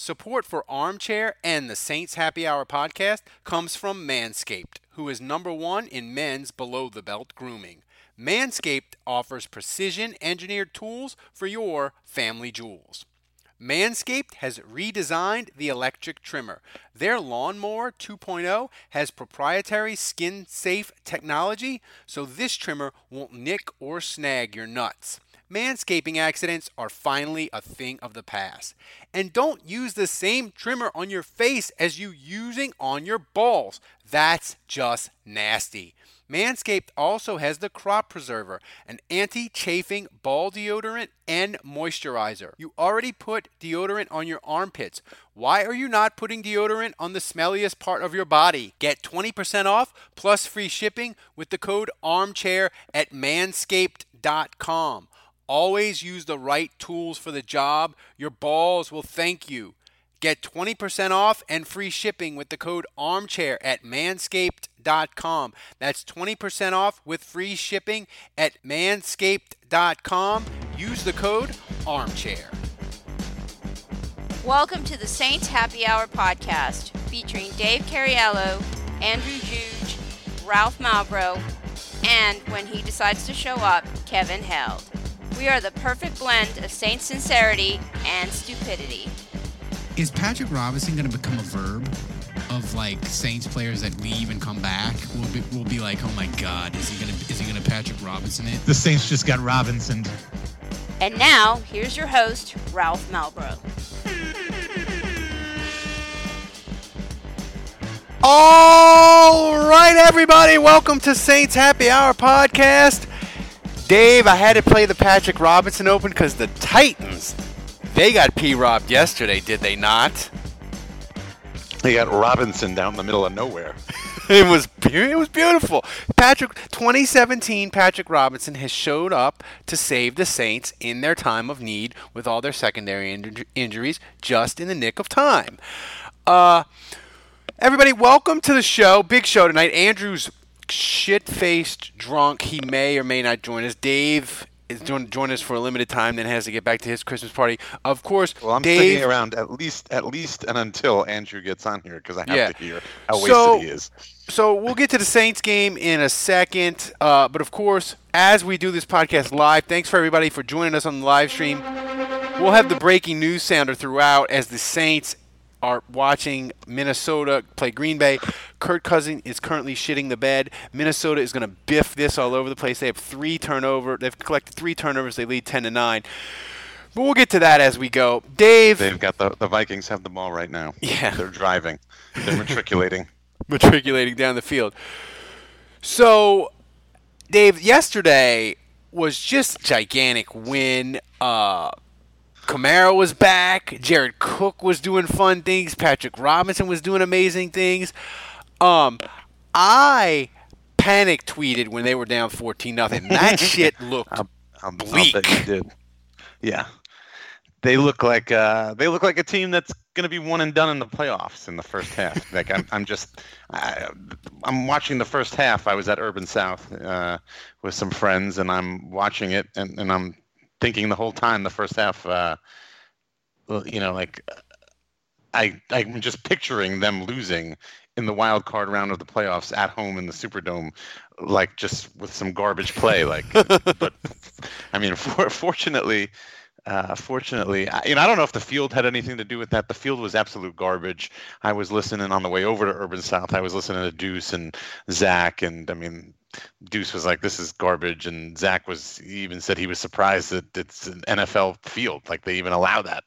Support for Armchair and the Saints Happy Hour podcast comes from Manscaped, who is number one in men's below the belt grooming. Manscaped offers precision engineered tools for your family jewels. Manscaped has redesigned the electric trimmer. Their Lawnmower 2.0 has proprietary skin safe technology, so this trimmer won't nick or snag your nuts. Manscaping accidents are finally a thing of the past. And don't use the same trimmer on your face as you using on your balls. That's just nasty. Manscaped also has the Crop Preserver, an anti chafing ball deodorant and moisturizer. You already put deodorant on your armpits. Why are you not putting deodorant on the smelliest part of your body? Get 20% off plus free shipping with the code ARMCHAIR at manscaped.com. Always use the right tools for the job. Your balls will thank you. Get 20% off and free shipping with the code armchair at manscaped.com. That's 20% off with free shipping at manscaped.com. Use the code armchair. Welcome to the Saints Happy Hour podcast featuring Dave Cariello, Andrew Juge, Ralph Malbrough, and when he decides to show up, Kevin Held. We are the perfect blend of Saint sincerity and stupidity. Is Patrick Robinson going to become a verb of like Saints players that leave and come back? We'll be, we'll be like, oh my God, is he going to is he going to Patrick Robinson it? The Saints just got Robinson. And now, here's your host, Ralph Malbrough. All right, everybody, welcome to Saints Happy Hour podcast. Dave, I had to play the Patrick Robinson Open because the Titans, they got P robbed yesterday, did they not? They got Robinson down in the middle of nowhere. it was be- it was beautiful. Patrick 2017 Patrick Robinson has showed up to save the Saints in their time of need with all their secondary inj- injuries just in the nick of time. Uh everybody welcome to the show. Big show tonight. Andrew's shit-faced drunk. He may or may not join us. Dave is going to join us for a limited time, then has to get back to his Christmas party. Of course, Well, I'm Dave. sticking around at least, at least, and until Andrew gets on here because I have Yeah. to hear how wasted So- he is. So we'll get to the Saints game in a second. Uh, but of course, as we do this podcast live, thanks for everybody for joining us on the live stream. We'll have the breaking news sounder throughout as the Saints are watching Minnesota play Green Bay. Kirk Cousin is currently shitting the bed. Minnesota is going to biff this all over the place. They have three turnover. They've collected three turnovers. They lead ten to nine. But we'll get to that as we go. Dave, They've got the the Vikings have the ball right now. Yeah. they're driving. They're matriculating. matriculating down the field. So, Dave, yesterday was just gigantic win. Uh, Kamara was back. Jared Cook was doing fun things. Patrick Robinson was doing amazing things. Um, I panic tweeted when they were down fourteen nothing. That shit looked I'll, I'll Bleak. you did. Yeah, they look like uh, they look like a team that's going to be one and done in the playoffs in the first half. like I'm, I'm just, I, I'm watching the first half. I was at Urban South uh, with some friends, and I'm watching it, and, and I'm thinking the whole time the first half. Uh, you know, like I, I'm just picturing them losing in the wild card round of the playoffs at home in the Superdome, like just with some garbage play. Like, but I mean, for, fortunately, uh, fortunately, I, you know, I don't know if the field had anything to do with that. The field was absolute garbage. I was listening on the way over to Urban South. I was listening to Deuce and Zach, and I mean, Deuce was like, "This is garbage," and Zach was he even said he was surprised that it's an NFL field, like they even allow that.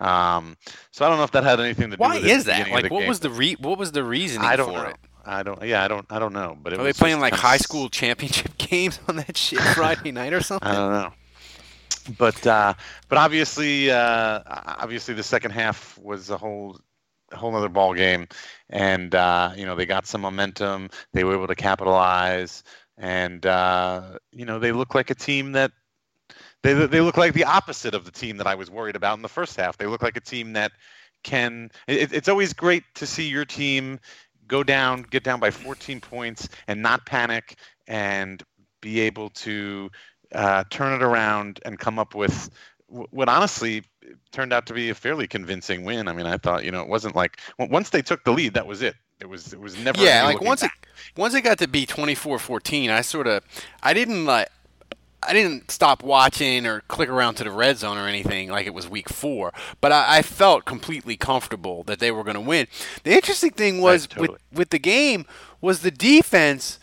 Um, so I don't know if that had anything to do. why with it is that? Like, what game. was the re- what was the reasoning I don't for know. it? I don't. Yeah, I don't. I don't know. But it Are they playing like high school championship games on that shit Friday night or something? I don't know. But uh, but obviously uh, obviously the second half was a whole whole other ball game, and uh, you know they got some momentum. They were able to capitalize, and uh, you know they look like a team that they they look like the opposite of the team that I was worried about in the first half. They look like a team that can. It, it's always great to see your team go down, get down by 14 points, and not panic, and be able to uh, turn it around and come up with what honestly turned out to be a fairly convincing win. I mean, I thought you know it wasn't like once they took the lead, that was it. It was it was never yeah like once back. it once it got to be 24-14 i sort of i didn't like I didn't stop watching or click around to the red zone or anything like it was week four, but I, I felt completely comfortable that they were going to win. The interesting thing was totally. with with the game was the defense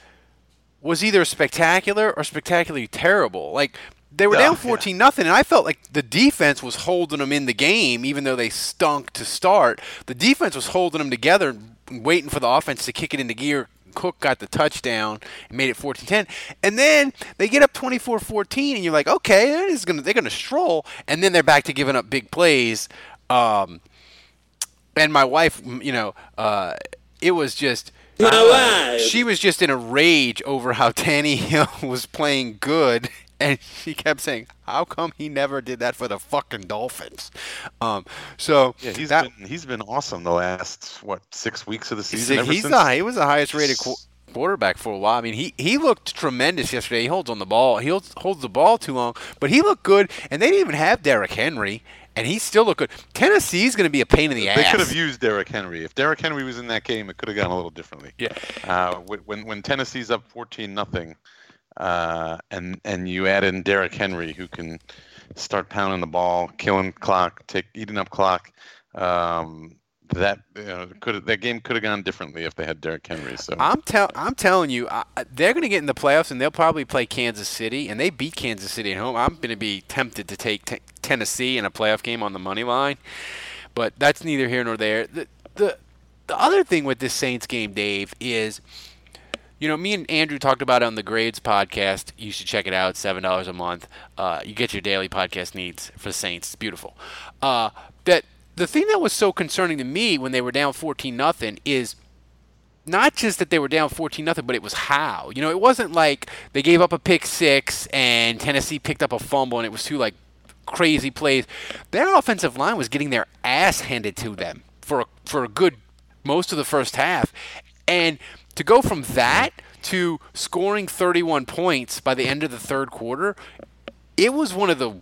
was either spectacular or spectacularly terrible. Like they were oh, down 14 yeah. nothing and I felt like the defense was holding them in the game even though they stunk to start. The defense was holding them together waiting for the offense to kick it into gear Cook got the touchdown and made it 14-10. And then they get up 24-14 and you're like, "Okay, that is going to they're going to stroll." And then they're back to giving up big plays. Um, and my wife, you know, uh, it was just uh, she was just in a rage over how Tannehill was playing good and she kept saying, "How come he never did that for the fucking Dolphins?" Um, so yeah, he's that, been he's been awesome the last what six weeks of the season. He's, he's the, he was the highest rated qu- quarterback for a while. I mean, he he looked tremendous yesterday. He holds on the ball. He holds, holds the ball too long, but he looked good. And they didn't even have Derrick Henry. And he still looked good. Tennessee's going to be a pain in the they ass. They could have used Derrick Henry. If Derrick Henry was in that game, it could have gone a little differently. Yeah. Uh, when when Tennessee's up fourteen nothing, uh, and and you add in Derrick Henry, who can start pounding the ball, killing clock, take eating up clock. Um, that you know, could that game could have gone differently if they had Derrick Henry. So I'm tell I'm telling you, I, they're going to get in the playoffs and they'll probably play Kansas City, and they beat Kansas City at home. I'm going to be tempted to take t- Tennessee in a playoff game on the money line, but that's neither here nor there. The the the other thing with this Saints game, Dave, is you know, me and Andrew talked about it on the Grades podcast. You should check it out. Seven dollars a month. Uh, you get your daily podcast needs for the Saints. It's beautiful. Uh, that the thing that was so concerning to me when they were down fourteen nothing is not just that they were down 14 nothing, but it was how. You know, it wasn't like they gave up a pick six and Tennessee picked up a fumble and it was two like crazy plays. Their offensive line was getting their ass handed to them for a, for a good most of the first half, and to go from that to scoring 31 points by the end of the third quarter, it was one of the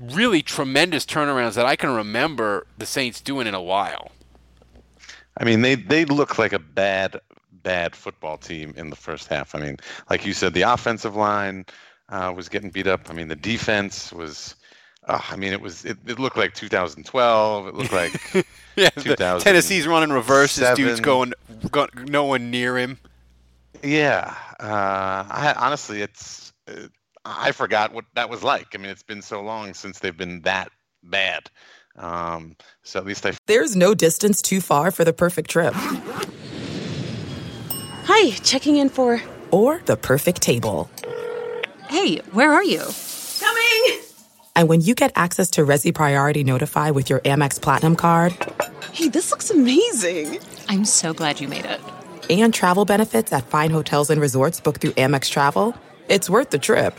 really tremendous turnarounds that I can remember the Saints doing in a while. I mean, they they look like a bad bad football team in the first half. I mean, like you said, the offensive line uh, was getting beat up. I mean, the defense was. Uh, I mean, it was. It, it, looked like 2012. It looked like yeah, Tennessee's running reverses. Dude's going, going, no one near him. Yeah, uh, I honestly, it's. Uh, I forgot what that was like. I mean, it's been so long since they've been that bad. Um, so at least I. There's no distance too far for the perfect trip. Hi, checking in for. Or the perfect table. Hey, where are you? Coming! And when you get access to Resy Priority Notify with your Amex Platinum card. Hey, this looks amazing! I'm so glad you made it. And travel benefits at fine hotels and resorts booked through Amex Travel. It's worth the trip.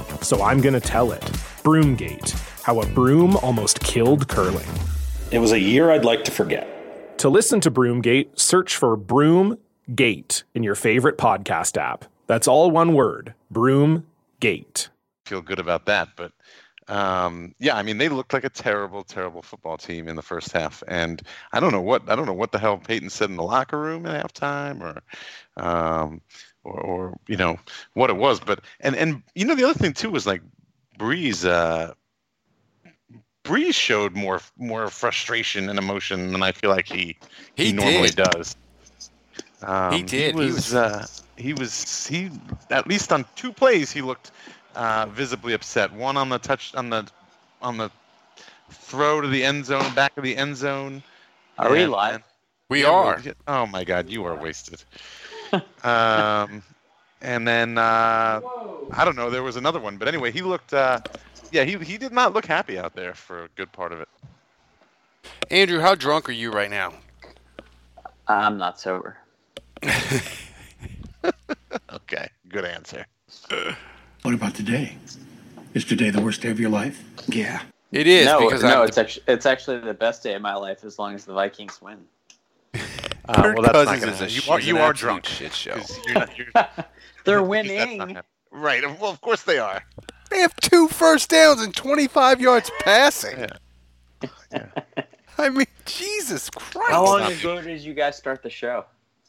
so I'm going to tell it. Broomgate How a Broom Almost Killed Curling. It was a year I'd like to forget. To listen to Broomgate, search for Broomgate in your favorite podcast app. That's all one word Broomgate. feel good about that. But um, yeah, I mean, they looked like a terrible, terrible football team in the first half, and I don't know what I don't know what the hell Payton said in the locker room at halftime, or, um, or, or you know what it was. But and and you know the other thing too was like Brees. Uh, Brees showed more more frustration and emotion than I feel like he he, He normally did. does. Um, He did. He He was. was- uh, he was. He at least on two plays he looked uh, visibly upset. One on the touch on the on the throw to the end zone, back of the end zone. Are we live? We yeah, we're- Oh my God, you are wasted. Um, and then uh, I don't know. There was another one, but anyway, he looked. Uh, yeah, he he did not look happy out there for a good part of it. Andrew, how drunk are you right now? I'm not sober. Okay, good answer. What about today? Is today the worst day of your life? Yeah. It is no, because no, I'm it's actually it's actually the best day of my life as long as the Vikings win. Uh, Kirk well, that's not Cousins is a happen. You are, you are drunk. shit show. You're not, you're, They're winning. right. Well, of course they are. They have two first downs and 25 yards passing. Yeah. I mean, Jesus Christ. How long Stop ago did you guys start the show?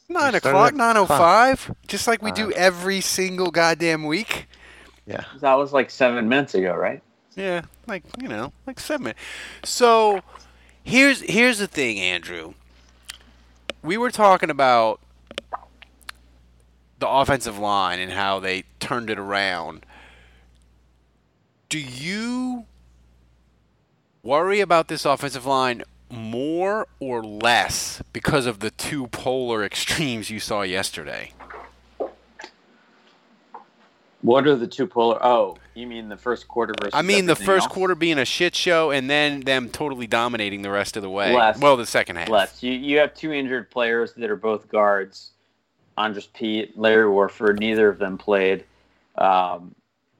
Nine We started o'clock, at nine o five, just like we do every single goddamn week. Yeah. That was like seven minutes ago, right? Yeah, like you know, like seven. minutes. So here's here's the thing, Andrew. We were talking about the offensive line and how they turned it around. Do you worry about this offensive line more or less because of the two polar extremes you saw yesterday? What are the two polar? Oh, you mean the first quarter versus? I mean, the first else? quarter being a shit show, and then them totally dominating the rest of the way. Less. Well, the second half. Less. You you have two injured players that are both guards. Andrus Peat, Larry Warford. Neither of them played. Um,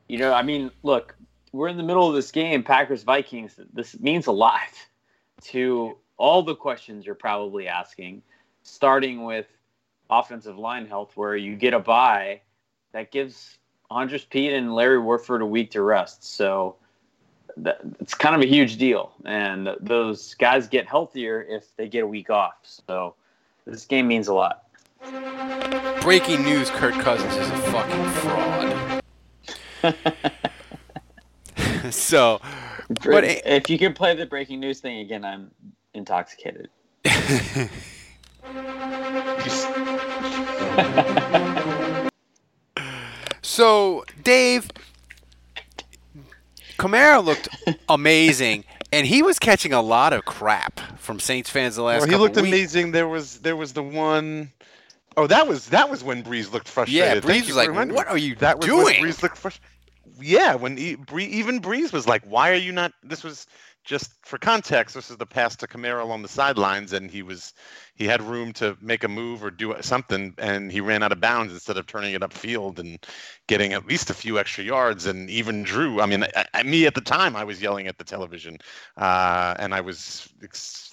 you know, I mean, look, we're in the middle of this game, Packers Vikings. This means a lot to all the questions you're probably asking, starting with offensive line health, where you get a bye that gives Andrus Peat and Larry Warford a week to rest. So that, it's kind of a huge deal. And those guys get healthier if they get a week off. So this game means a lot. Breaking news: Kirk Cousins is a fucking fraud. so, but if you could play the breaking news thing again, I'm intoxicated. so Dave, Kamara looked amazing, and he was catching a lot of crap from Saints fans the last. Well, he couple looked weeks. amazing. There was there was the one oh that was that was when Brees looked frustrated. Yeah, Brees was like, reminding "What are you that was doing?" When Brees looked frustrated. Yeah, when he, Bree, even Brees was like, "Why are you not?" This was just for context. This is the pass to Kamara along the sidelines, and he was he had room to make a move or do something, and he ran out of bounds instead of turning it upfield and getting at least a few extra yards. And even Drew, I mean, I, I, me at the time, I was yelling at the television, uh, and I was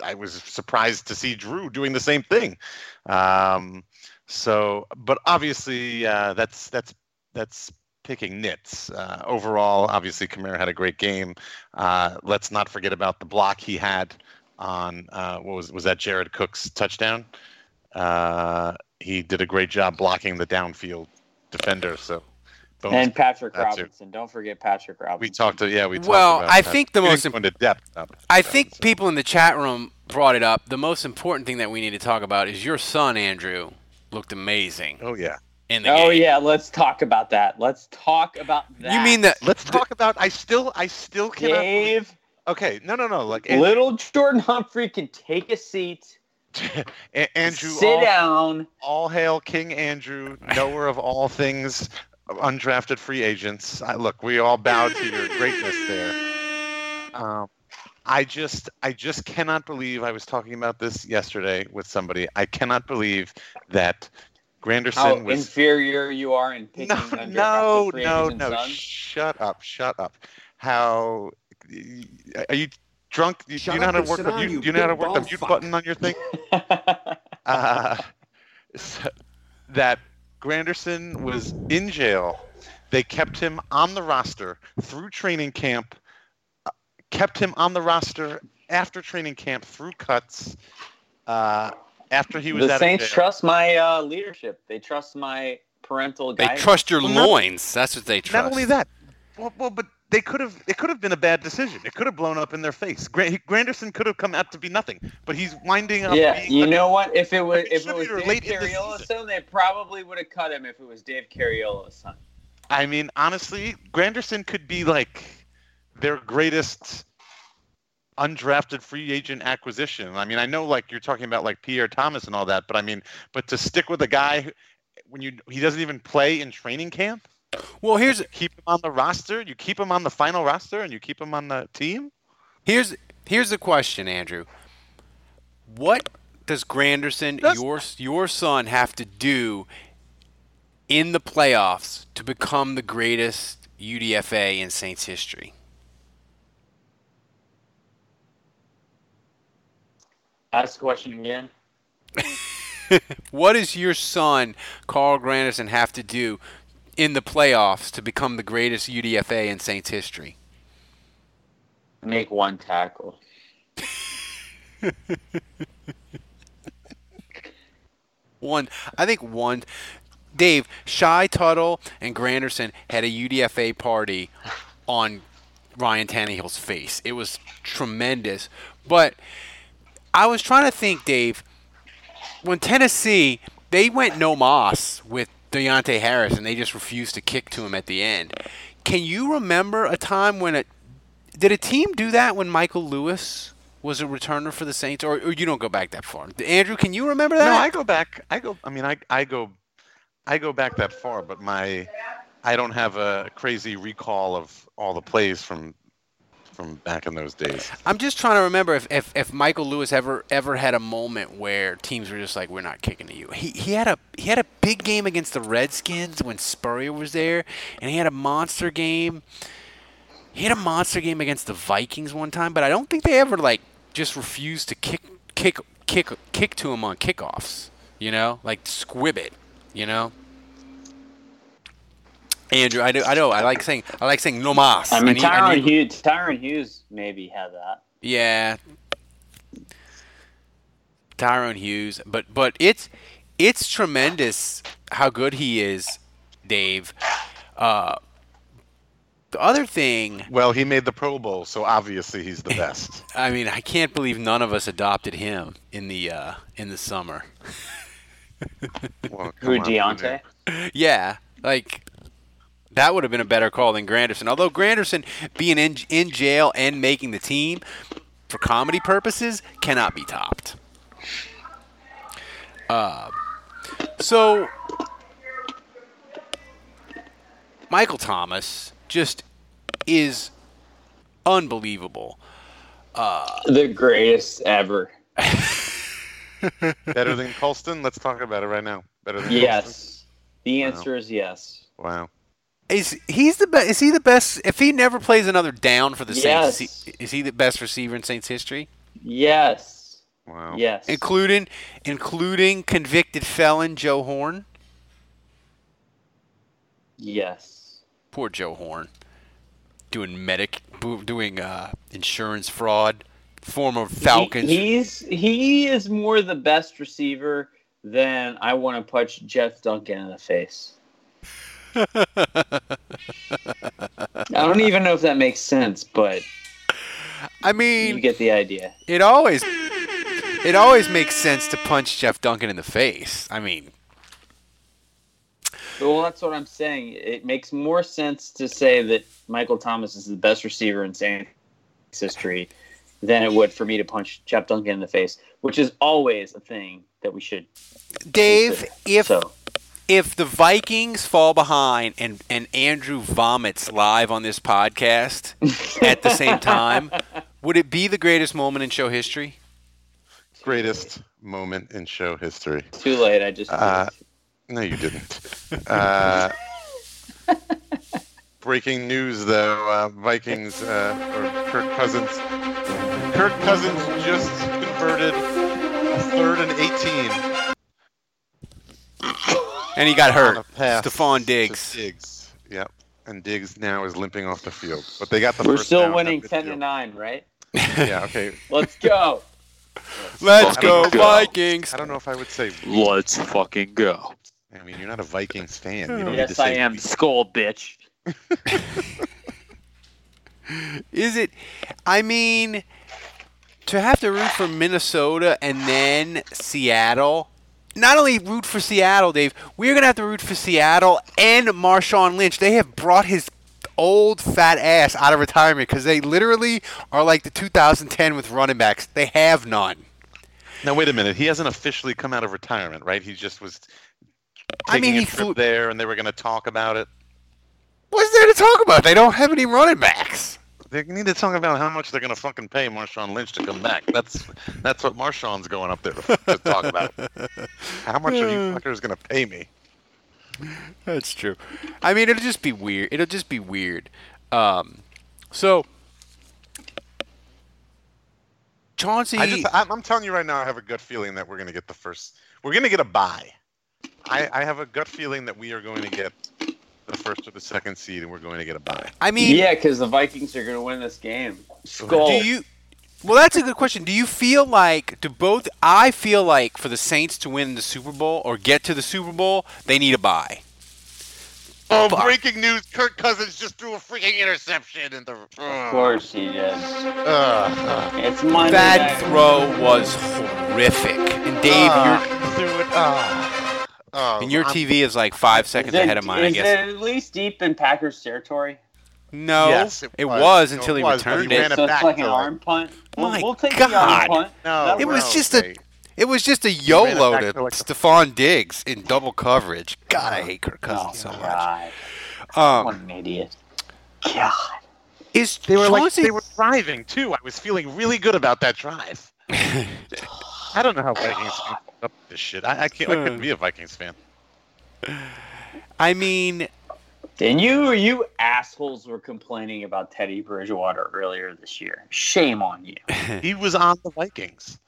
I was surprised to see Drew doing the same thing. Um, so, but obviously, uh, that's that's that's picking nits. Uh, overall, obviously, Kamara had a great game. Uh, let's not forget about the block he had on uh, what was was that Jared Cook's touchdown. Uh, he did a great job blocking the downfield defender. So, bonus And Patrick that too. Robinson. Don't forget Patrick Robinson. We talked to yeah we talked Well, about I that. think the We most didn't go depth. about. I think people in the chat room brought it up. The most important thing that we need to talk about is your son Andrew looked amazing. Oh yeah. In the Oh game. yeah, let's talk about that. Let's talk about that. You mean that? Let's talk about. I still I still cannot. believe- Dave? Okay, no, no, no. Like Little Jordan Humphrey can take a seat. Andrew, Sit all, down. all hail King Andrew, knower of all things undrafted free agents. I, look, we all bow to your greatness there. Um, I just, I just cannot believe. I was talking about this yesterday with somebody. I cannot believe that Granderson How was. inferior you are in picking No, undrafted no, no, no. Shut up, shut up. How are you drunk? You, do you know how to work the mute? you Do you know how to work the mute fuck. button on your thing? uh, so- that Granderson was in jail They kept him on the roster through training camp, uh, kept him on the roster after training camp through cuts. Uh, after he was the out Saints of jail. trust my uh, leadership. They trust my parental They guidance. trust your Well, not- loins. That's what they trust. Not only that, well, well, but they could have. It could have been a bad decision. It could have blown up in their face. Gra- Granderson could have come out to be nothing, but he's winding up. Yeah, being you a- know what? If it was if it was Dave late in the Carriola's son, they probably would have cut him if it was Dave Cariello's son. I mean, honestly, Granderson could be like their greatest undrafted free agent acquisition. I mean, I know like you're talking about like Pierre Thomas and all that, but I mean, but to stick with a guy who- when you he doesn't even play in training camp, Well, here's keep him on the roster, you keep him on the final roster, and you keep him on the team. here's here's the question, Andrew. What does Granderson, That's- your your son, have to do in the playoffs to become the greatest UDFA in Saints history? Ask the question again. What does your son, Carl Granderson, have to do in the playoffs to become the greatest UDFA in Saints history? Make one tackle. One, I think one. Dave, Shy Tuttle and Granderson had a UDFA party on Ryan Tannehill's face. It was tremendous. But I was trying to think, Dave, when Tennessee they went no mas with Deonte Harris and they just refused to kick to him at the end. Can you remember a time when it did a team do that when Michael Lewis was a returner for the Saints, or, or you don't go back that far? Andrew, can you remember that? No, I go back. I go. I mean, I I go, I go back that far, but my, I don't have a crazy recall of all the plays from, from back in those days. I'm just trying to remember if, if, if Michael Lewis ever ever had a moment where teams were just like, we're not kicking to you. He, he had a he had a big game against the Redskins when Spurrier was there, and he had a monster game. He had a monster game against the Vikings one time, but I don't think they ever like just refused to kick kick kick kick to him on kickoffs. You know, like squib it. You know. Andrew, I do. I know. I like saying. I like saying no mas. I mean, need- I Tyrone need- Hughes, Tyrone Hughes maybe had that. Yeah. Tyrone Hughes, but but it's it's tremendous how good he is, Dave. Uh, the other thing, Well, he made the Pro Bowl, so obviously he's the best. I mean, I can't believe none of us adopted him in the uh, in the summer. Well, Who, come on, Deonte? Yeah, like that would have been a better call than Granderson. Although Granderson being in in jail and making the team for comedy purposes cannot be topped. Uh, so Michael Thomas just is unbelievable. Uh, The greatest ever. Better than Colston? Let's talk about it right now. Better than Colston? Yes. The answer is yes. Wow. Is he's the best? Is he the best? If he never plays another down for the Saints, is, Yes. he, is he the best receiver in Saints history? Yes. Wow. Yes. including including convicted felon Joe Horn. Yes. Poor Joe Horn, doing medic, doing uh, insurance fraud. Former Falcons. He, he's he is more the best receiver than I want to punch Jeff Duncan in the face. I don't even know if that makes sense, but I mean, you get the idea. it always it always makes sense to punch Jeff Duncan in the face. I mean, Well, that's what I'm saying. It makes more sense to say that Michael Thomas is the best receiver in Saints history than it would for me to punch Jeff Duncan in the face, which is always a thing that we should. Dave, consider. if So. If the Vikings fall behind and and Andrew vomits live on this podcast at the same time, would it be the greatest moment in show history? Greatest moment in show history. Too late. I just. Uh, no, you didn't. Uh, breaking news, though: uh, Vikings uh, or Kirk Cousins. Kirk Cousins just converted a third and eighteen. And he got hurt. on Stefon Diggs. Diggs. Yep. and Diggs now is limping off the field. But they got the We're first still down. winning ten to nine, right? Yeah, okay. Let's go. Let's I go Vikings. I don't know if I would say. Let's fucking go. I mean, you're not a Vikings fan. You don't need to yes, say I am. Skol, bitch. Is it? I mean, to have to root for Minnesota and then Seattle. Not only root for Seattle, Dave. We're gonna have to root for Seattle and Marshawn Lynch. They have brought his old fat ass out of retirement because they literally are like the 2010 with running backs. They have none. Now wait a minute. He hasn't officially come out of retirement, right? He just was. I mean, taking a he trip flew- there, and they were going to talk about it. What's there to talk about? They don't have any running backs. They need to talk about how much they're going to fucking pay Marshawn Lynch to come back. That's that's what Marshawn's going up there to, to talk about. How much are you fuckers going to pay me? That's true. I mean, it'll just be weird. It'll just be weird. Um, so Chauncey, I just, I'm, I'm telling you right now, I have a gut feeling that we're going to get the first. We're going to get a buy. I, I have a gut feeling that we are going to get the first or the second seed, and we're going to get a bye. I mean, yeah, because the Vikings are going to win this game. Skol. do you? Well, that's a good question. Do you feel like do both? I feel like for the Saints to win the Super Bowl or get to the Super Bowl, they need a bye. Oh, breaking news! Kirk Cousins just threw a freaking interception in the. Of course he did. Uh, It's Monday That night. throw was horrific. And Dave, uh, threw it. Uh, your and your I'm- TV is like five seconds it- ahead of mine. I guess. it at least deep in Packers territory? No, Yes, it it was. was until it he was, but he returned ran it. it so it's like an to, arm punt. We'll, My we'll take God. the arm punt. No, It was works. just okay. a. It was just a ran it YOLO back to to, like, Stefon Diggs in double coverage. God, I hate Kirk Oh, Cousins so much. God. Um, What an idiot. God. is They were like they were driving too. I was feeling really good about that drive. I don't know how Vikings fans put up this shit. I, I can't. I couldn't hmm. be a Vikings fan. I mean, And you, you assholes were complaining about Teddy Bridgewater earlier this year. Shame on you. He was on the Vikings.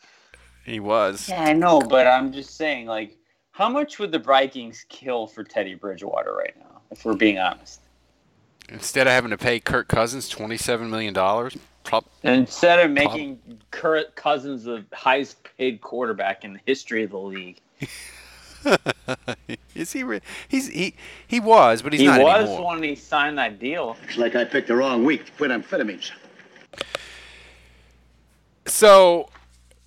he was. Yeah, I know, but I'm just saying, like, how much would the Vikings kill for Teddy Bridgewater right now, if we're being honest? Instead of having to pay Kirk Cousins twenty-seven million dollars, prob- Instead of making Kirk Cousins the highest paid quarterback in the history of the league. is he? Re- he's he he was, but he's he not was anymore. when he signed that deal. It's like I picked the wrong week to quit amphetamines. So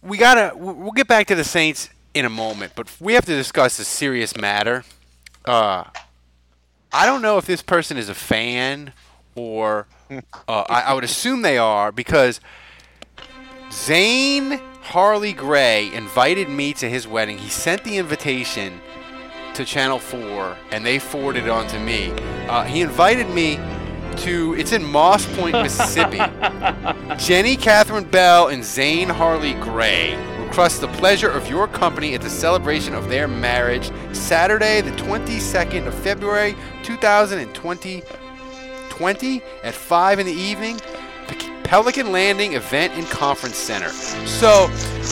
we gotta. we- We'll get back to the Saints in a moment, but we have to discuss a serious matter. Uh, I don't know if this person is a fan or uh, I, I would assume they are because Zane Harley Gray invited me to his wedding. He sent the invitation to Channel 4 and they forwarded it on to me. Uh, he invited me to, it's in Moss Point, Mississippi. Jenny Catherine Bell and Zane Harley Gray request the pleasure of your company at the celebration of their marriage Saturday, the 22nd of February, 2020 20 at 5 in the evening. Pelican Landing Event and Conference Center. So,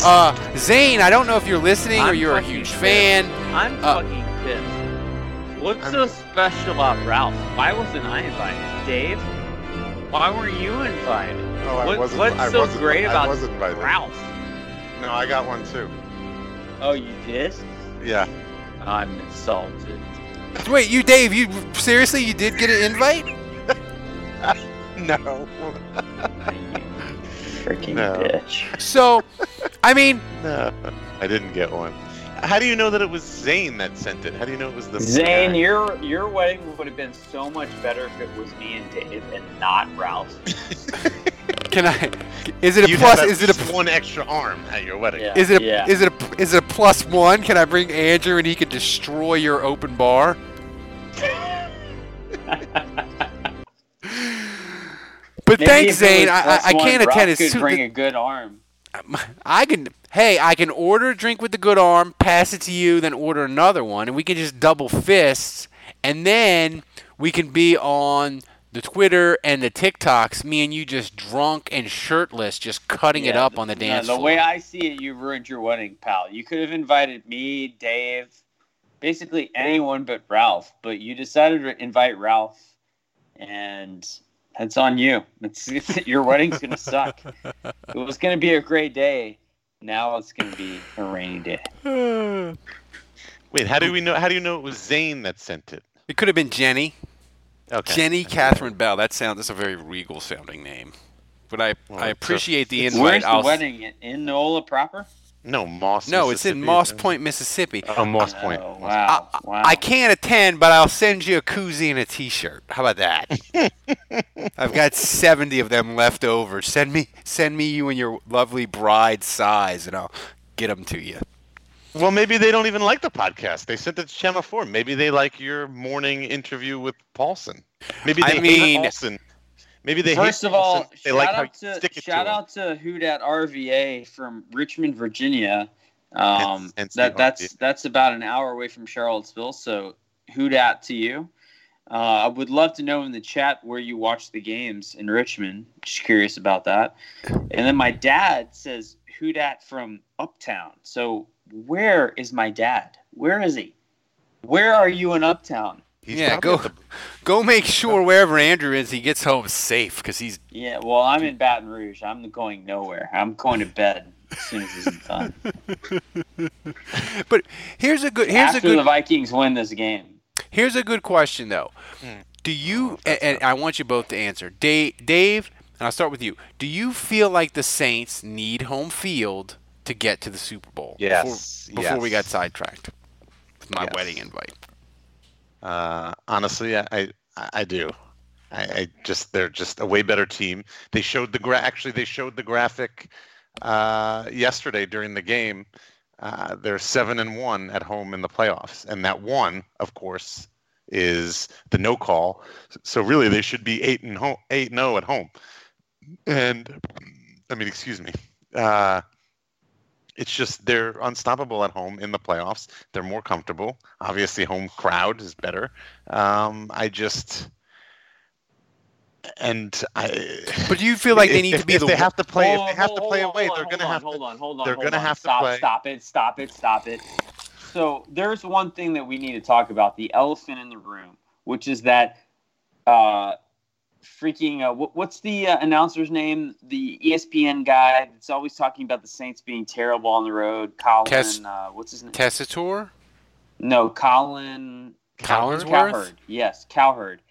uh, Zane, I don't know if you're listening or I'm you're a huge pissed. fan. I'm Uh, fucking pissed. What's so special about Ralph? Why wasn't I invited? Dave? Why weren't you invited? Oh, I What- wasn't- what's I so wasn't- great I about was invited. Ralph? No, I got one too. Oh, you did? Yeah. I'm insulted. Wait, you, Dave, you seriously, you did get an invite? No. Freaking No. bitch. So, I mean, No, I didn't get one. How do you know that it was Zane that sent it? How do you know it was the Zane, guy? your your wedding would have been so much better if it was me and Dave and not Ralph. can I? Is it a You'd plus? have Is it a one extra arm at your wedding? Yeah. Is it a, Yeah. is it a, is it a plus one? Can I bring Andrew and he can destroy your open bar? But Maybe thanks, Zane. I, I, I can't Ralph attend. It's could too, bring a good arm. I can. Hey, I can order a drink with the good arm, pass it to you, then order another one, and we can just double fists, and then we can be on the Twitter and the TikToks. Me and you just drunk and shirtless, just cutting it Yeah, up on the no, dance the floor. way I see it, you ruined your wedding, pal. You could have invited me, Dave, basically anyone but Ralph, but you decided to invite Ralph and that's on you. It's, it's your wedding's gonna suck. It was gonna be a great day. Now it's gonna be a rainy day. Wait, how do we know? How do you know it was Zane that sent it? It could have been Jenny. Okay. Jenny Catherine Bell. That sounds that's a very regal sounding name. But I Well, I it's a- appreciate the invite. Where's the I'll- wedding in- in Nola proper? No, Moss. No, it's in Moss? Point, Mississippi. Oh, Moss oh, Point. Oh, wow, wow. I can't attend, but I'll send you a koozie and a T-shirt. How about that? I've got seventy of them left over. Send me, send me you and your lovely bride size, and I'll get them to you. Well, maybe they don't even like the podcast. They sent it to Channel 4. Maybe they like your morning interview with Paulson. Maybe I they mean- hate Paulson. Maybe they First of all, They shout like out to shout to out to who dat RVA from Richmond, Virginia. Um, Hence- hence that that's that's about an hour away from Charlottesville. So who dat to you? Uh, I would love to know in the chat where you watch the games in Richmond. Just curious about that. And then my dad says who dat from Uptown. So where is my dad? Where is he? Where are you in Uptown? He's yeah, go the- go make sure wherever Andrew is, he gets home safe because he's Yeah, well, I'm in Baton Rouge. I'm going nowhere. I'm going to bed as soon as this is done. But here's a good here's After a good the Vikings win this game. here's a good question though. Hmm. Do you oh, and, and I want you both to answer, Dave? Dave, and I'll start with you. Do you feel like the Saints need home field to get to the Super Bowl? Yes, Before, before we got sidetracked with my Yes. wedding invite. Uh, honestly, I, I, I do. I, I just they're just a way better team. They showed the gra- actually they showed the graphic uh, yesterday during the game. Uh, they're seven and one at home in the playoffs, and that one, of course, is the no call. So really, they should be eight and home, eight and zero at home. And I mean, excuse me. Uh, it's just they're unstoppable at home in the playoffs. They're more comfortable. Obviously, home crowd is better. Um, I just and I. But do you feel like they if- need to be if the they have to play? Hold if they have on, to play on, away, hold they're gonna hold have on, to. Hold on, hold on, they're hold gonna on. have to play. Stop it! Stop it! Stop it! So there's one thing that we need to talk about: the elephant in the room, which is that uh, freaking uh, what, what's the uh, announcer's name? The ESPN guy that's always talking about the Saints being terrible on the road. Colin, Tess- uh, what's his name? Tessitore? no, Colin Collinsworth? Cowherd. Yes, Cowherd.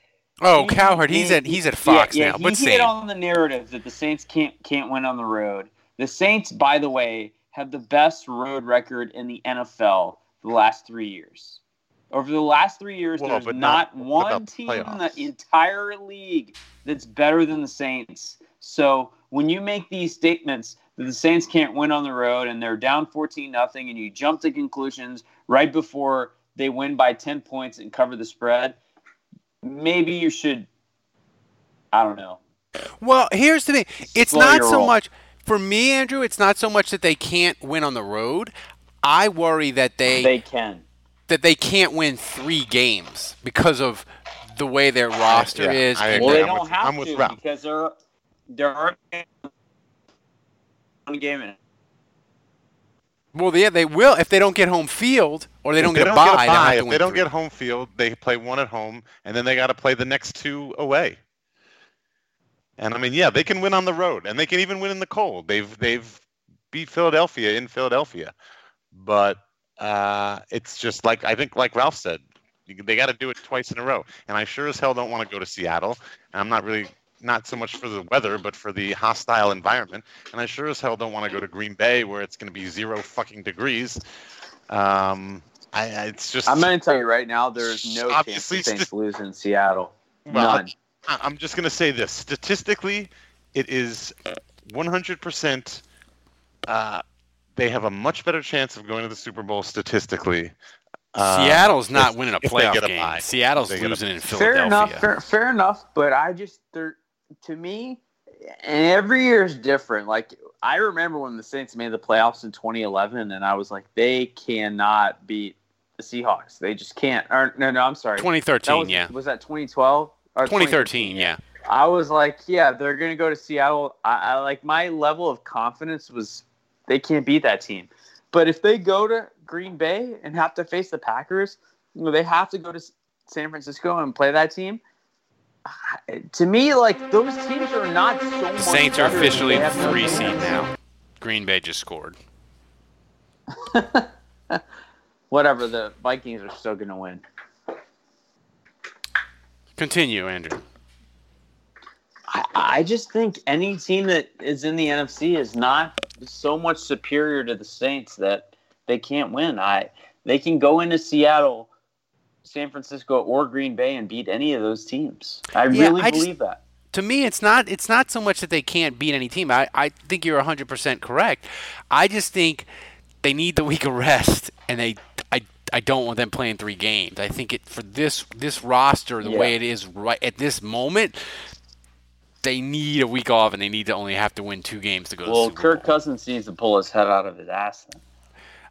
Oh, He- Cowherd. He's he- at he's at Fox yeah, yeah, now. He But hit same. on the narrative that the Saints can't can't win on the road. The Saints, by the way, have the best road record in the NFL the last three years. Over the last three years, Well, there's not, not- one about the team in the entire league that's better than the Saints. So when you make these statements that the Saints can't win on the road and they're down 14 nothing, and you jump to conclusions right before they win by 10 points and cover the spread, maybe you should. I don't know. Well, here's the thing. It's Slow not so roll. much for me, Andrew. It's not so much that they can't win on the road. I worry that they, They can. That they can't win three games because of the way their roster yeah, is. I Well, they I'm don't with- have I'm to Ralph. because they're they're already one game in. well, yeah, they will if they don't get home field or they If don't they get a don't bye. get a they'll bye, if they don't three. get home field, they play one at home, and then they got to play the next two away. And I mean, yeah, they can win on the road, and they can even win in the cold. They've they've beat Philadelphia in Philadelphia, but uh, it's just like I think, like Ralph said, they got to do it twice in a row. And I sure as hell don't want to go to Seattle. And I'm not really not so much for the weather, but for the hostile environment. And I sure as hell don't want to go to Green Bay where it's going to be zero fucking degrees. Um, I, it's just I'm going to tell you right now, there is no chance the Saints sti- lose in Seattle. Well, None. I- I'm just going to say this. Statistically, it is 100%. Uh, they have a much better chance of going to the Super Bowl statistically. uh, Seattle's not if- winning a playoff a game. bye. Seattle's If they get a- losing in Philadelphia. Fair enough. Fair, fair enough. But I just to me, and every year is different. Like I remember when the Saints made the playoffs in 2011, and I was like, they cannot beat the Seahawks. They just can't. Or no, no, I'm sorry. 2013, was, yeah. Was that 2012? Or 2013, yeah. I was like, yeah, they're gonna go to Seattle. I, I like my level of confidence was they can't beat that team. But if they go to Green Bay and have to face the Packers, you know, they have to go to San Francisco and play that team. To me, like those teams are not so much. Saints are officially They the have no three seed now. Green Bay just scored. Whatever. The Vikings are still going to win. Continue, Andrew. I, I just think any team that is in the NFC is not so much superior to the Saints that they can't win. I they can go into Seattle, San Francisco, or Green Bay and beat any of those teams. I Yeah, really I just- believe that. to me it's not it's not so much that they can't beat any team. I, I think you're 100% correct. I just think they need the week of rest and they I I don't want them playing 3 games. I think it for this this roster the Yeah. way it is right at this moment they need a week off and they need to only have to win two games to go to the Well, Super Kirk Cousins needs to pull his head out of his ass. Then.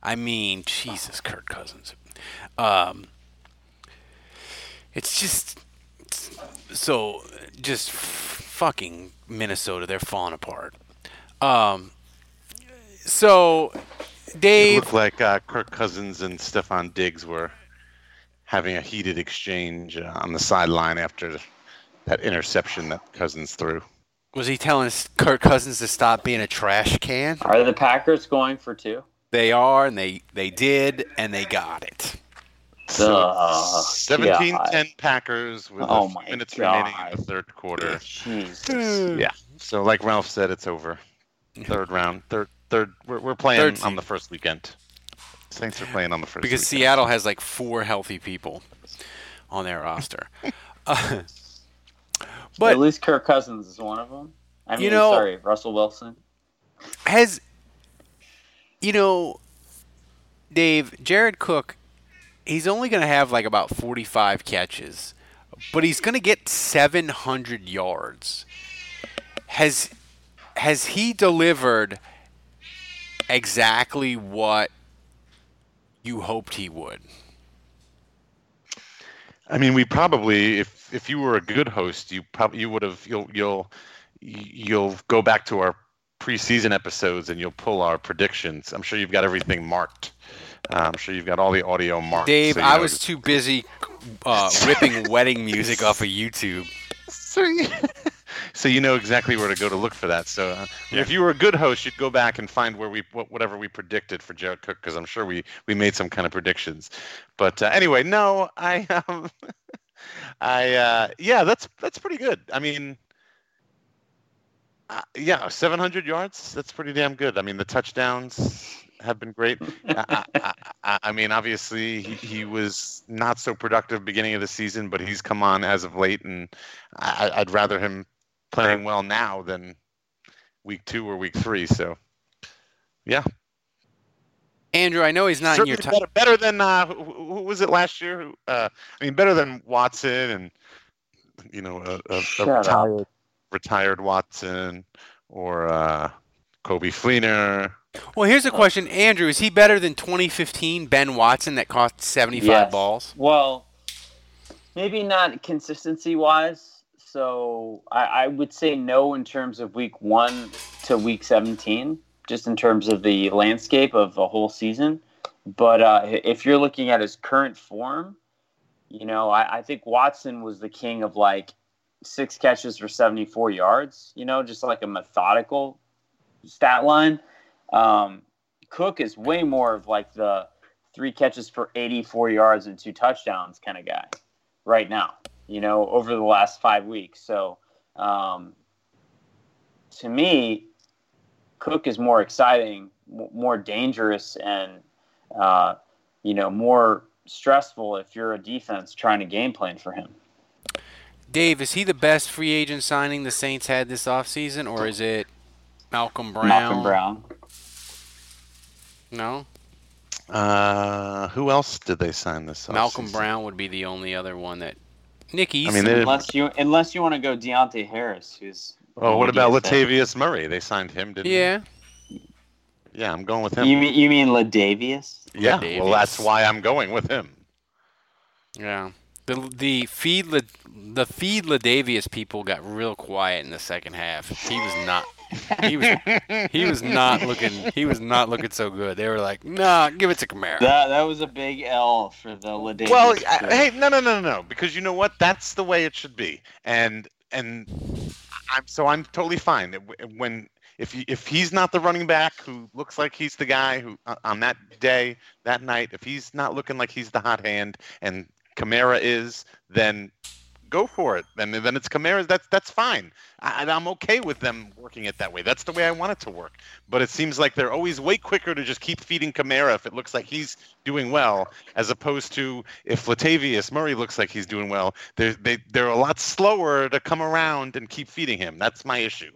I mean, Jesus, Kirk Cousins. Um, it's just so just f- fucking Minnesota. They're falling apart. Um, so It Dave, looked like uh, Kirk Cousins and Stefon Diggs were having a heated exchange uh, on the sideline after that interception that Cousins threw. was he telling Kirk Cousins to stop being a trash can? Are the Packers going for two? They are, and they they did, and they got it. So Oh, 17 God. 10 Packers with Oh a few my minutes remaining in the third quarter. Jesus. Yeah. So like Ralph said, it's over. Third round. Third third we're, we're playing Third on the first weekend. Saints are playing on the first because weekend. Seattle has like four healthy people on their roster. Uh, but At least Kirk Cousins is one of them. I mean, You know- sorry, Russell Wilson. has you know Dave Jared Cook he's only going to have like about 45 catches but he's going to get 700 yards has has he delivered exactly what you hoped he would I mean, we probably, if if you were a good host, you probably you would have you'll you'll you'll go back to our preseason episodes and you'll pull our predictions. I'm sure you've got everything marked. Uh, I'm sure you've got all the audio marked. Dave so I know was too busy uh, ripping wedding music off of YouTube so you, so you know exactly where to go to look for that. So uh, if you were a good host, you'd go back and find where we what, whatever we predicted for Jared Cook because I'm sure we we made some kind of predictions. But uh, anyway, no, I um, I uh, yeah, that's that's pretty good. I mean. Uh, yeah, 700 yards. That's pretty damn good. I mean, the touchdowns have been great. I, I, I, I mean, obviously, he, he was not so productive beginning of the season, but he's come on as of late, and I, I'd rather him playing well now than week two or week three. So, yeah, Andrew I know he's not in your Certainly top better, better than uh, who, who who was it last year? Uh, I mean, better than Watson and you know a, a, a Shut retired retired Watson or uh, Coby Fleener. Well, here's a question, Andrew. Is he better than 2015 Ben Watson that cost 75 Yes. balls? Well, maybe not consistency wise. So I, I would say no in terms of week one to week 17, just in terms of the landscape of a whole season. But uh, if you're looking at his current form, you know, I, I think Watson was the king of like six catches for 74 yards, you know, just like a methodical stat line. Um, Cook is way more of like the three catches for 84 yards and two touchdowns kind of guy right now, you know, over the last five weeks. So um, to me, Cook is more exciting, more dangerous, and, uh, you know, more stressful if you're a defense trying to game plan for him. Dave, is he the best free agent signing the Saints had this offseason, or is it Malcolm Brown? Malcolm Brown. No? Uh, who else did they sign this? offseason? Malcolm? Brown would be the only other one that. Nick Easton. I mean, Unless you unless you want to go Deonte Harris, who's Oh, what about Latavius Murray? They signed him, didn't yeah. they? Yeah, Yeah, I'm going with him. You mean you mean Ladavius? yeah, Latavius. well, that's why I'm going with him. Yeah. The the feed La, the feed Ladavius people got real quiet in the second half. He was not He was he was not looking he was not looking so good. They were like, nah, give it to Kamara. That that was a big L for the Ladainians. Well. I, hey, no, no, no, no, no, because you know what? That's the way it should be, and and I'm so I'm totally fine. When if he, if he's not the running back who looks like he's the guy who uh, on that day that night, if he's not looking like he's the hot hand and Kamara is, then go for it. Then then it's Kamara's. That's that's fine. I, I'm okay with them working it that way. That's the way I want it to work. But it seems like they're always way quicker to just keep feeding Kamara if it looks like he's doing well, as opposed to if Latavius Murray looks like he's doing well, they're they, they're a lot slower to come around and keep feeding him. That's my issue.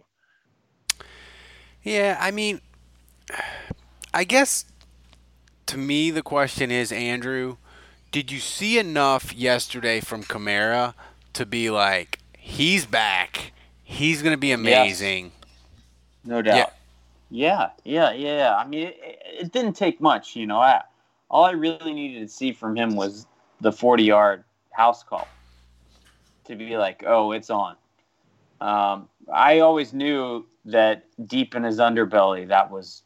Yeah, I mean, I guess to me the question is, Andrew, did you see enough yesterday from Kamara to be like, he's back, he's going to be amazing? no doubt. Yeah, yeah, yeah. yeah. I mean, it, it didn't take much, you know. I, all I really needed to see from him was the 40 yard house call to be like, oh, it's on. Um, I always knew that deep in his underbelly, that was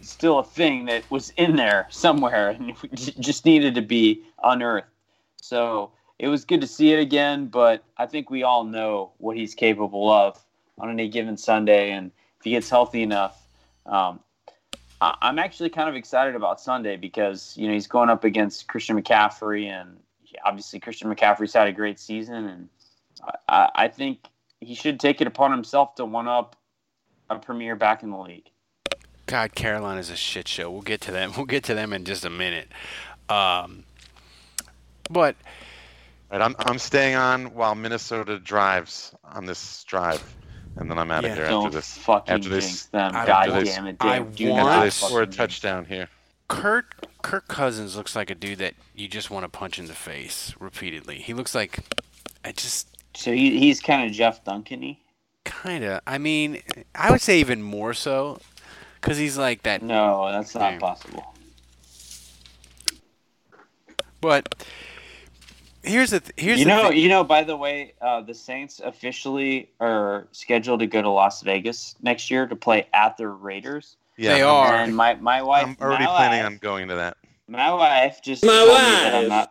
still a thing that was in there somewhere and just needed to be unearthed. So it was good to see it again, but I think we all know what he's capable of on any given Sunday. And if he gets healthy enough, um, I- I'm actually kind of excited about Sunday because, you know, he's going up against Christian McCaffrey. And obviously, Christian McCaffrey's had a great season. And I, I think he should take it upon himself to one up a premier back in the league. God, Carolina's a shit show. We'll get to them. We'll get to them in just a minute. Um, but Right, I'm I'm staying on while Minnesota drives on this drive, and then I'm out Yeah, of here don't after this. fucking after this, jinx them. after God this- damn it, I Dave. Do want- after they fucking score a jinx touchdown here. Kurt Kirk Cousins looks like a dude that you just want to punch in the face repeatedly. He looks like I just So he, he's kind of Jeff Duncan-y. kind of. I mean, I would say even more so because he's like that. No, that's not Yeah. possible. But here's the th- here's you the know, thing. you know. By the way, uh, the Saints officially are scheduled to go to Las Vegas next year to play at the Raiders. Yeah, They I'm, are. And my my wife, I'm already my planning wife, on going to that. My wife just My told me that I'm not.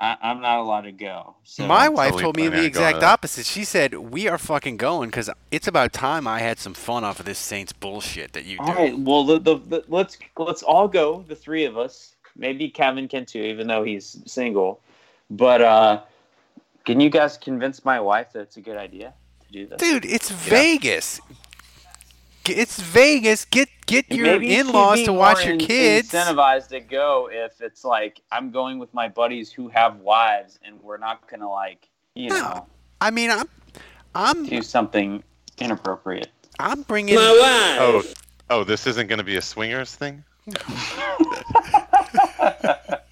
I, I'm not allowed to go. So My wife totally told me the exact to opposite. She said, "We are fucking going because it's about time I had some fun off of this Saints bullshit that you do." All right. Well, the, the, the, let's let's all go. The three of us. Maybe Kevin can too, even though he's single. But uh, can you guys convince my wife that it's a good idea to do this? Dude, it's Vegas. It's Vegas. Get get your Maybe in-laws to watch your kids. Incentivized to go if it's like I'm going with my buddies who have wives, and we're not gonna like you No. know I mean, I'm I'm do something inappropriate. I'm bringing. Oh, oh, this isn't going to be a swingers thing.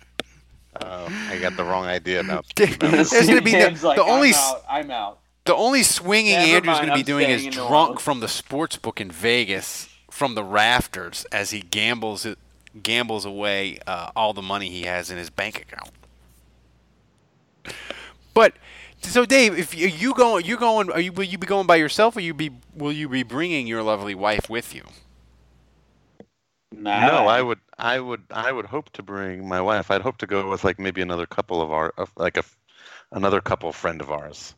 I got the wrong idea about. There's gonna be the, like, the only I'm out. I'm out. the only swinging Never Andrew's gonna be I'm doing is staying in New drunk from the sports book in Vegas from the rafters as he gambles gambles away uh, all the money he has in his bank account. But so Dave, if you, you going, you going, are you will you be going by yourself, or you be will you be bringing your lovely wife with you? Nah, No, I would, I would, I would hope to bring my wife. I'd hope to go with like maybe another couple of our, like a, another couple friend of ours.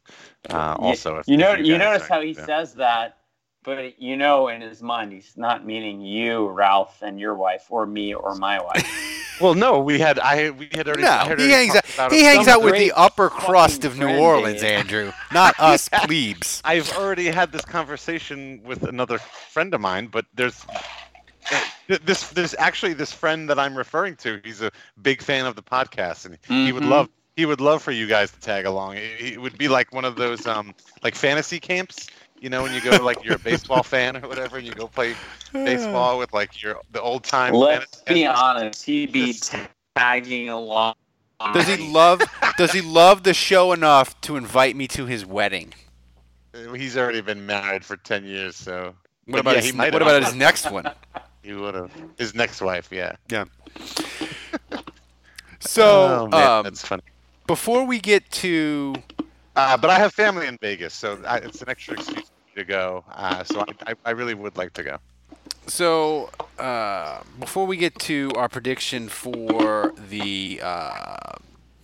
Uh, You- also, if, you know, if you, guys notice are- how he yeah. says that, but you know, in his mind, he's not meaning you, Ralph, and your wife, or me, or my wife. Well, no, we had, I, we had already. I No, had he already hangs out. He hangs out with the upper crust of New Orleans, Dave. Andrew, not us plebes. I've already had this conversation with another friend of mine, but there's th- this this actually this friend that I'm referring to. He's a big fan of the podcast, and he would Mhm. love he would love for you guys to tag along. It, it would be like one of those um like fantasy camps. You know, when you go like you're a baseball fan or whatever, and you go play baseball with like your the old time. Let's be honest, he'd be tagging along. Does he love? Does he love the show enough to invite me to his wedding? He's already been married for ten years, so. What about yeah, his, what about his next one? He would have. His next wife, yeah. Yeah. So, oh, man, um, that's funny. before we get to Uh, but I have family in Vegas, so I, it's an extra excuse. to go. Uh, so I, I, I really would like to go. So uh, before we get to our prediction for the uh,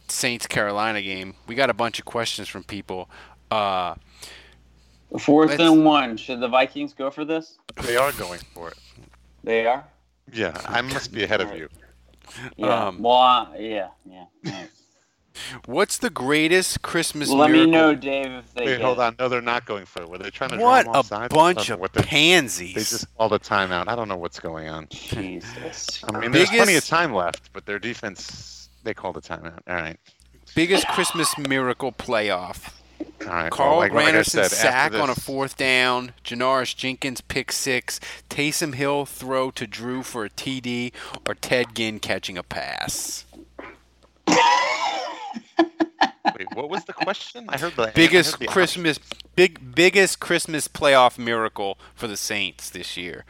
Saints Carolina game, we got a bunch of questions from people. Uh, Fourth and one. Should the Vikings go for this? They are going for it. They are. Yeah, I must be ahead of you. Yeah. Um, well, uh, yeah, yeah. yeah. What's the greatest Christmas Let me know, Dave, if they Wait, get hold it. on. No, they're not going for it. Were they trying to What draw them a offside? I bunch don't know of what they- pansies. They just called a timeout. I don't know what's going on. Jesus. I mean, there's plenty of time left, but their defense, they called a timeout. All right. Biggest Christmas miracle playoff. All right. Carl well, like, like Granderson said, sack after on a fourth down. Janoris Jenkins pick six. Taysom Hill throw to Drew for a TD, or Ted Ginn catching a pass. Wait, what was the question? I heard the I heard Biggest the Christmas, big biggest Christmas playoff miracle for the Saints this year.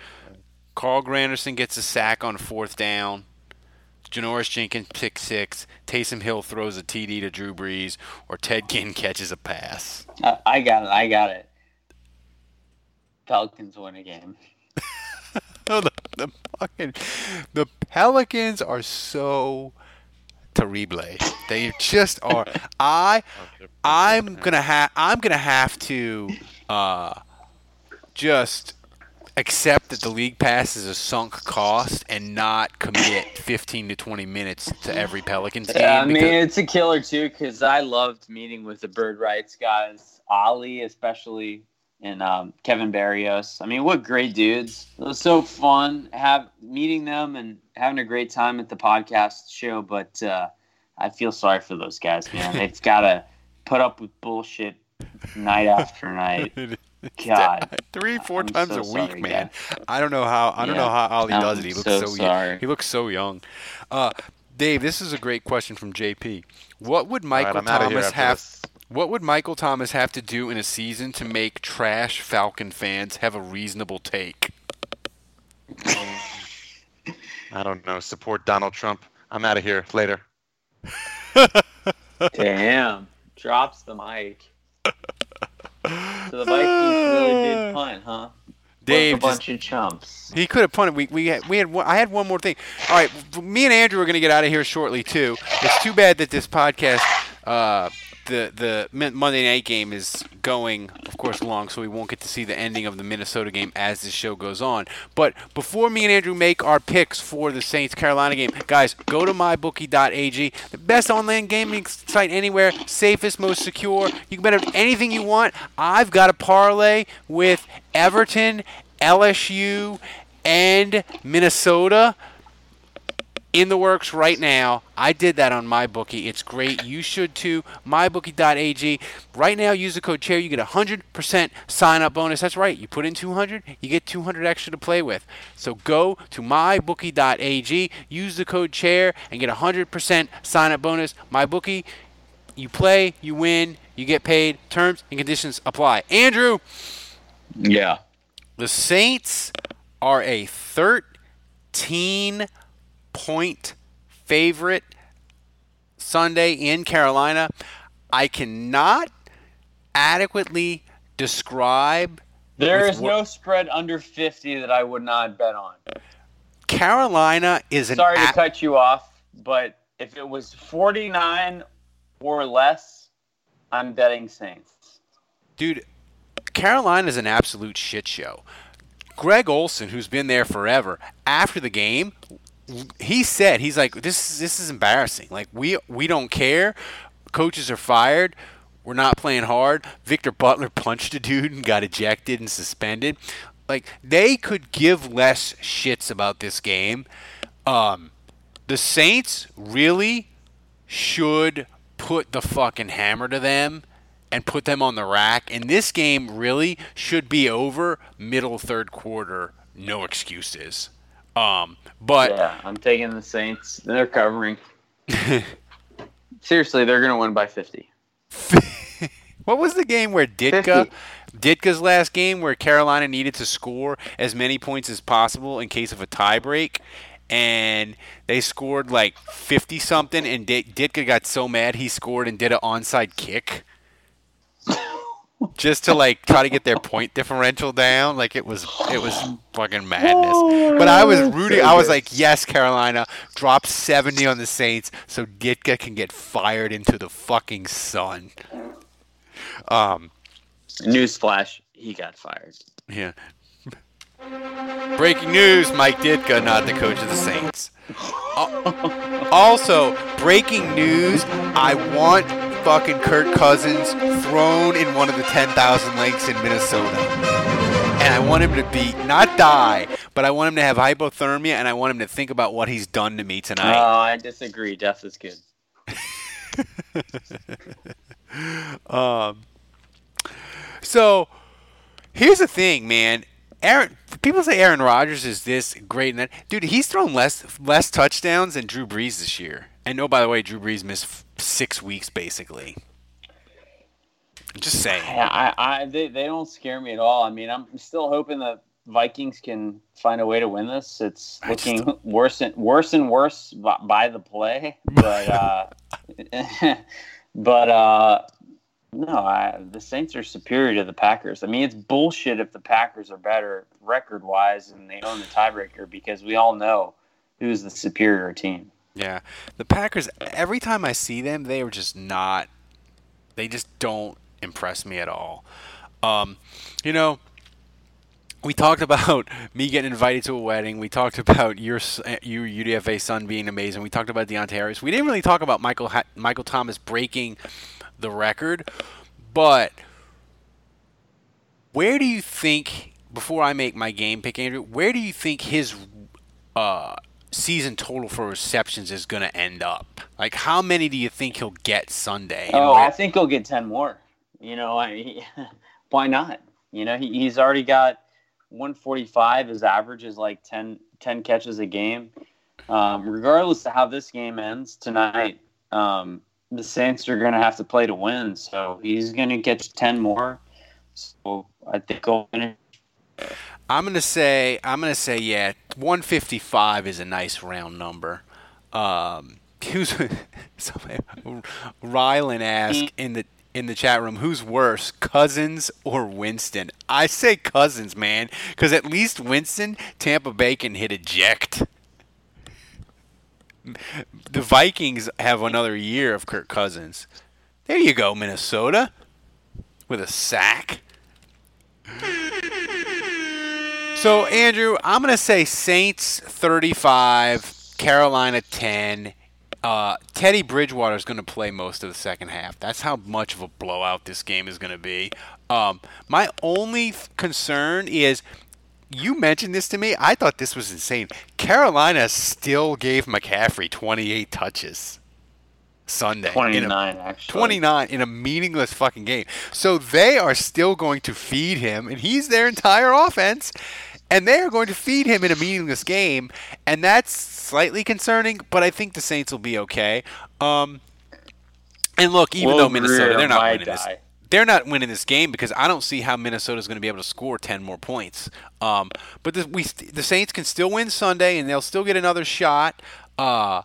Carl Granderson gets a sack on fourth down. Janoris Jenkins pick six. Taysom Hill throws a TD to Drew Brees, or Ted Ginn catches a pass. I, I got it. I got it. Falcons win a game. No, the, the fucking the Pelicans are so terrible. They just are. I I'm gonna have I'm gonna have to uh, just accept that the league pass is a sunk cost and not commit 15 to 20 minutes to every Pelicans game. Yeah, I mean, it's a killer too because I loved meeting with the Bird Writes guys, Ali especially, and um, Kevin Barrios. I mean, what great dudes! It was so fun have meeting them and having a great time at the podcast show. But uh, I feel sorry for those guys, man. They've got to put up with bullshit night after night. God, three, four I'm times so a week, sorry, man. guys. I don't know how. I don't Yeah. know how Ali I'm does it. He looks so so, sorry. young. He looks so young. Uh, Dave, this is a great question from JP. What would Michael I'm outta here Thomas have? this. What would Michael Thomas have to do in a season to make trash Falcon fans have a reasonable take? I don't know. Support Donald Trump. I'm out of here. Later. Damn, drops the mic. So the Vikings really did punt, huh? Dave a bunch just- of chumps. He could have punted. We we had, we had one, I had one more thing. All right, me and Andrew are going to get out of here shortly too. It's too bad that this podcast, uh, the the Monday night game is going, of course, long, so we won't get to see the ending of the Minnesota game as this show goes on. But before me and Andrew make our picks for the Saints Carolina game, guys, go to mybookie.ag, the best online gaming site anywhere, safest, most secure. You can bet on anything you want. I've got a parlay with Everton, LSU, and Minnesota in the works right now. I did that on MyBookie. It's great. You should too. MyBookie.ag. Right now, use the code CHAIR. You get a 100% sign up bonus. That's right. You put in 200, you get 200 extra to play with. So go to MyBookie.ag, use the code CHAIR, and get a 100% sign up bonus. MyBookie, you play, you win, you get paid. Terms and conditions apply. Andrew. Yeah. The Saints are a 13 point favorite Sunday in Carolina. I cannot adequately describe. There is no spread under 50 that I would not bet on. Carolina is an Sorry a- to cut you off, but if it was 49 or less, I'm betting Saints. dude. Carolina is an absolute shit show. Greg Olsen, who's been there forever, after the game, he said he's like this. This is embarrassing. Like we we don't care. Coaches are fired. We're not playing hard. Victor Butler punched a dude and got ejected and suspended. Like they could give less shits about this game. Um, the Saints really should put the fucking hammer to them and put them on the rack. And this game really should be over middle third quarter. No excuses. Um, but yeah, I'm taking the Saints. They're covering. Seriously, they're going to win by 50. what was the game where Ditka, Ditka's last game where Carolina needed to score as many points as possible in case of a tiebreak? And they scored like 50 something, and Dit- Ditka got so mad he scored and did an onside kick. just to like try to get their point differential down. Like it was it was fucking madness. But I was rooting. I was like, yes, Carolina, drop seventy on the Saints so Ditka can get fired into the fucking sun. Um, Newsflash: He got fired. yeah. Breaking news: Mike Ditka, not the coach of the Saints. Al- Also, breaking news: I want fucking Kirk Cousins thrown in one of the 10,000 lakes in Minnesota. And I want him to be, not die, but I want him to have hypothermia and I want him to think about what he's done to me tonight. Oh. I disagree. Death is good. um, so here's the thing, man. Aaron, people say Aaron Rodgers is this great and that. Dude, he's thrown less less touchdowns than Drew Brees this year. And oh, by the way, Drew Brees missed six weeks basically. Just saying. Yeah, I, I they, they don't scare me at all. I mean, I'm still hoping that Vikings can find a way to win this. It's looking worse and worse and worse by, by the play, but uh, but uh, no, I, the Saints are superior to the Packers. I mean, it's bullshit if the Packers are better record wise and they own the tiebreaker because we all know who's the superior team. Yeah, the Packers. Every time I see them, they are just not. They just don't impress me at all. Um, you know, we talked about me getting invited to a wedding. We talked about your s- your UDFA son being amazing. We talked about Deonte Harris. We didn't really talk about Michael Michael Thomas breaking the record, but where do you think before I make my game pick, Andrew? Where do you think his uh, season total for receptions is going to end up? Like, how many do you think he'll get Sunday? Oh, I think he'll get ten more. You know, I, he, why not? You know, he, he's already got 145. His average is like 10, 10 catches a game. Um, regardless of how this game ends tonight, um, the Saints are going to have to play to win. So he's going to catch 10 more. So I think he'll finish. I'm gonna say I'm gonna say yeah, 155 is a nice round number. Um, who's somebody, Rylan asked in the in the chat room, who's worse, Cousins or Winston? I say Cousins, man, because at least Winston, Tampa Bay can hit eject. The Vikings have another year of Kirk Cousins. There you go, Minnesota, with a sack. So, Andrew, I'm going to say Saints 35, Carolina 10. Uh, Teddy Bridgewater is going to play most of the second half. That's how much of a blowout this game is going to be. Um, my only th- concern is you mentioned this to me. I thought this was insane. Carolina still gave McCaffrey 28 touches Sunday. in a- 29, actually. 29 in a meaningless fucking game. So they are still going to feed him, and he's their entire offense, and they are going to feed him in a meaningless game, and that's slightly concerning. But I think the Saints will be okay. Um, and look, even Will though Minnesota, they're not winning this. They're not winning this game because I don't see how Minnesota's going to be able to score ten more points. Um, but the, we, the Saints can still win Sunday, and they'll still get another shot. Uh,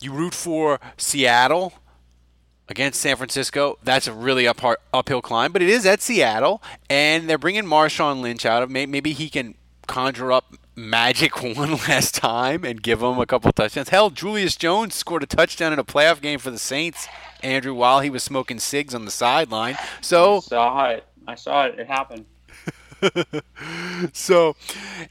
you root for Seattle against San Francisco. That's a really up, uphill climb, but it is at Seattle, and they're bringing Marshawn Lynch out of. Maybe, he can conjure up magic one last time and give them a couple touchdowns. Hell, Julius Jones scored a touchdown in a playoff game for the Saints, Andrew, while he was smoking cigs on the sideline. So I saw it. I saw it. It happened. so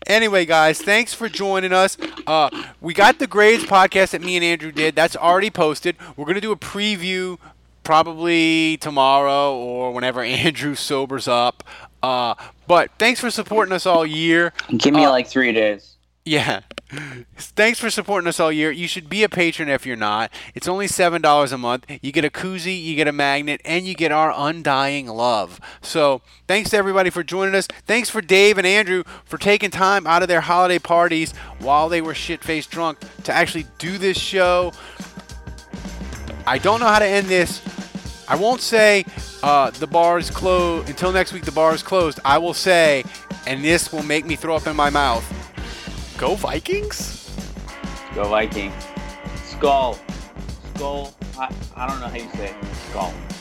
anyway guys thanks for joining us. Uh, we got the grades podcast that me and andrew did. That's already posted. We're going to do a preview probably tomorrow or whenever andrew sobers up. Uh, but thanks for supporting us all year. Give me Uh, like three days. Yeah. Thanks for supporting us all year. You should be a patron if you're not. It's only $7 a month. You get a koozie, you get a magnet, and you get our undying love. So, thanks to everybody for joining us. Thanks for Dave and Andrew for taking time out of their holiday parties while they were shit faced drunk to actually do this show. I don't know how to end this. I won't say uh, the bar is closed until next week. The bar is closed. I will say, and this will make me throw up in my mouth. Go Vikings! Go Viking. Skol. Skol. I, I don't know how you say it. Skol.